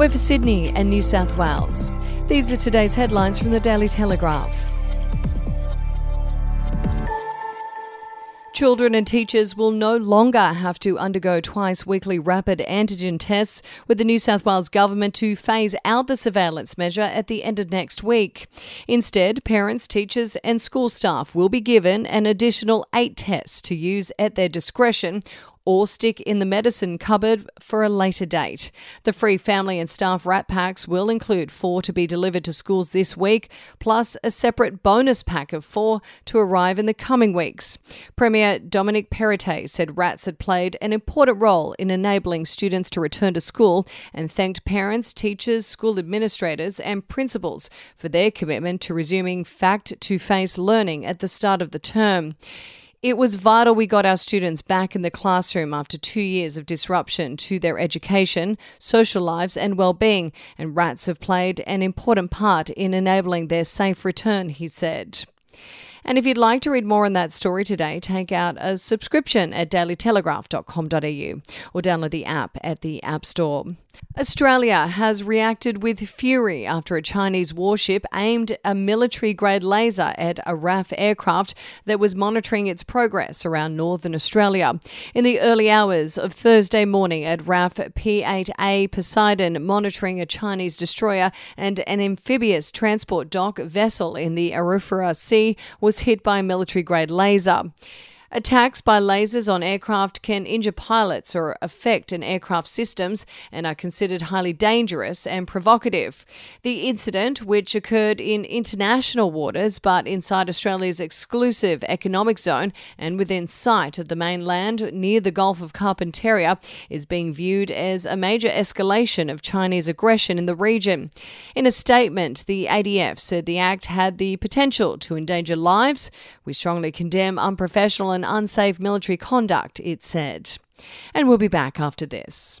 We're for Sydney and New South Wales. These are today's headlines from the Daily Telegraph. Children and teachers will no longer have to undergo twice weekly rapid antigen tests, with the New South Wales government to phase out the surveillance measure at the end of next week. Instead, parents, teachers, and school staff will be given an additional eight tests to use at their discretion or stick in the medicine cupboard for a later date. The free family and staff rat packs will include four to be delivered to schools this week, plus a separate bonus pack of four to arrive in the coming weeks. Premier Dominic Perrottet said rats had played an important role in enabling students to return to school and thanked parents, teachers, school administrators, and principals for their commitment to resuming fact to face learning at the start of the term. It was vital we got our students back in the classroom after two years of disruption to their education, social lives, and well-being, and rats have played an important part in enabling their safe return, he said. And if you'd like to read more on that story today, take out a subscription at dailytelegraph.com.au or download the app at the App Store. Australia has reacted with fury after a Chinese warship aimed a military grade laser at a RAAF aircraft that was monitoring its progress around northern Australia. In the early hours of Thursday morning at RAAF P8A Poseidon, monitoring a Chinese destroyer and an amphibious transport dock vessel in the Arafura Sea was hit by a military grade laser. Attacks by lasers on aircraft can injure pilots or affect an aircraft's systems and are considered highly dangerous and provocative. The incident, which occurred in international waters but inside Australia's exclusive economic zone and within sight of the mainland near the Gulf of Carpentaria, is being viewed as a major escalation of Chinese aggression in the region. In a statement, the ADF said the act had the potential to endanger lives. We strongly condemn unprofessional and and unsafe military conduct, it said. And we'll be back after this.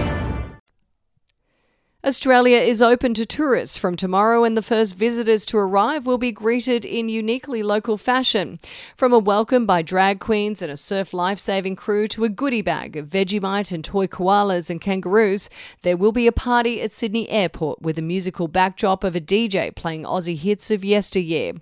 Australia is open to tourists from tomorrow, and the first visitors to arrive will be greeted in uniquely local fashion. From a welcome by drag queens and a surf lifesaving crew to a goodie bag of Vegemite and toy koalas and kangaroos, there will be a party at Sydney Airport with a musical backdrop of a DJ playing Aussie hits of yesteryear.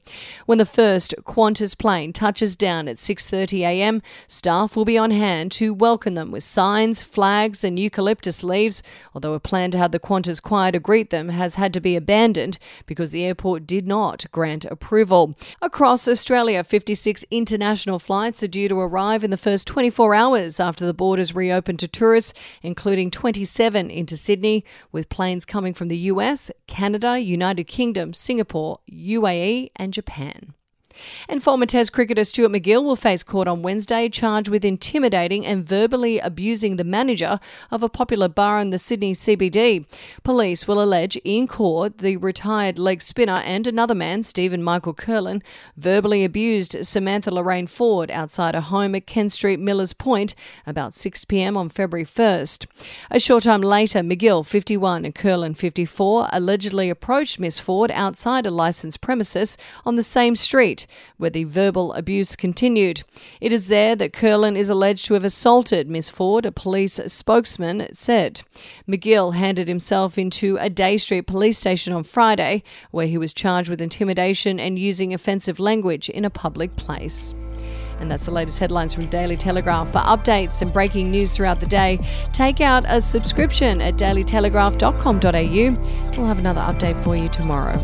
When the first Qantas plane touches down at 6:30 a.m., staff will be on hand to welcome them with signs, flags, and eucalyptus leaves. Although a plan to have the Qantas choir to greet them has had to be abandoned because the airport did not grant approval. Across Australia, 56 international flights are due to arrive in the first 24 hours after the borders reopened to tourists, including 27 into Sydney, with planes coming from the US, Canada, United Kingdom, Singapore, UAE, and Japan. And former Test cricketer Stuart MacGill will face court on Wednesday, charged with intimidating and verbally abusing the manager of a popular bar in the Sydney CBD. Police will allege in court the retired leg spinner and another man, Stephen Michael Curlin, verbally abused Samantha Lorraine Ford outside a home at Kent Street, Millers Point, about 6 pm on February 1st. A short time later, MacGill, 51, and Curlin, 54, allegedly approached Miss Ford outside a licensed premises on the same street where the verbal abuse continued. It is there that Curlin is alleged to have assaulted Miss Ford, a police spokesman said. MacGill handed himself into a Day Street police station on Friday, where he was charged with intimidation and using offensive language in a public place. And that's the latest headlines from Daily Telegraph. For updates and breaking news throughout the day, take out a subscription at dailytelegraph.com.au. We'll have another update for you tomorrow.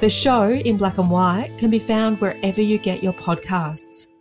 The show in black and white can be found wherever you get your podcasts.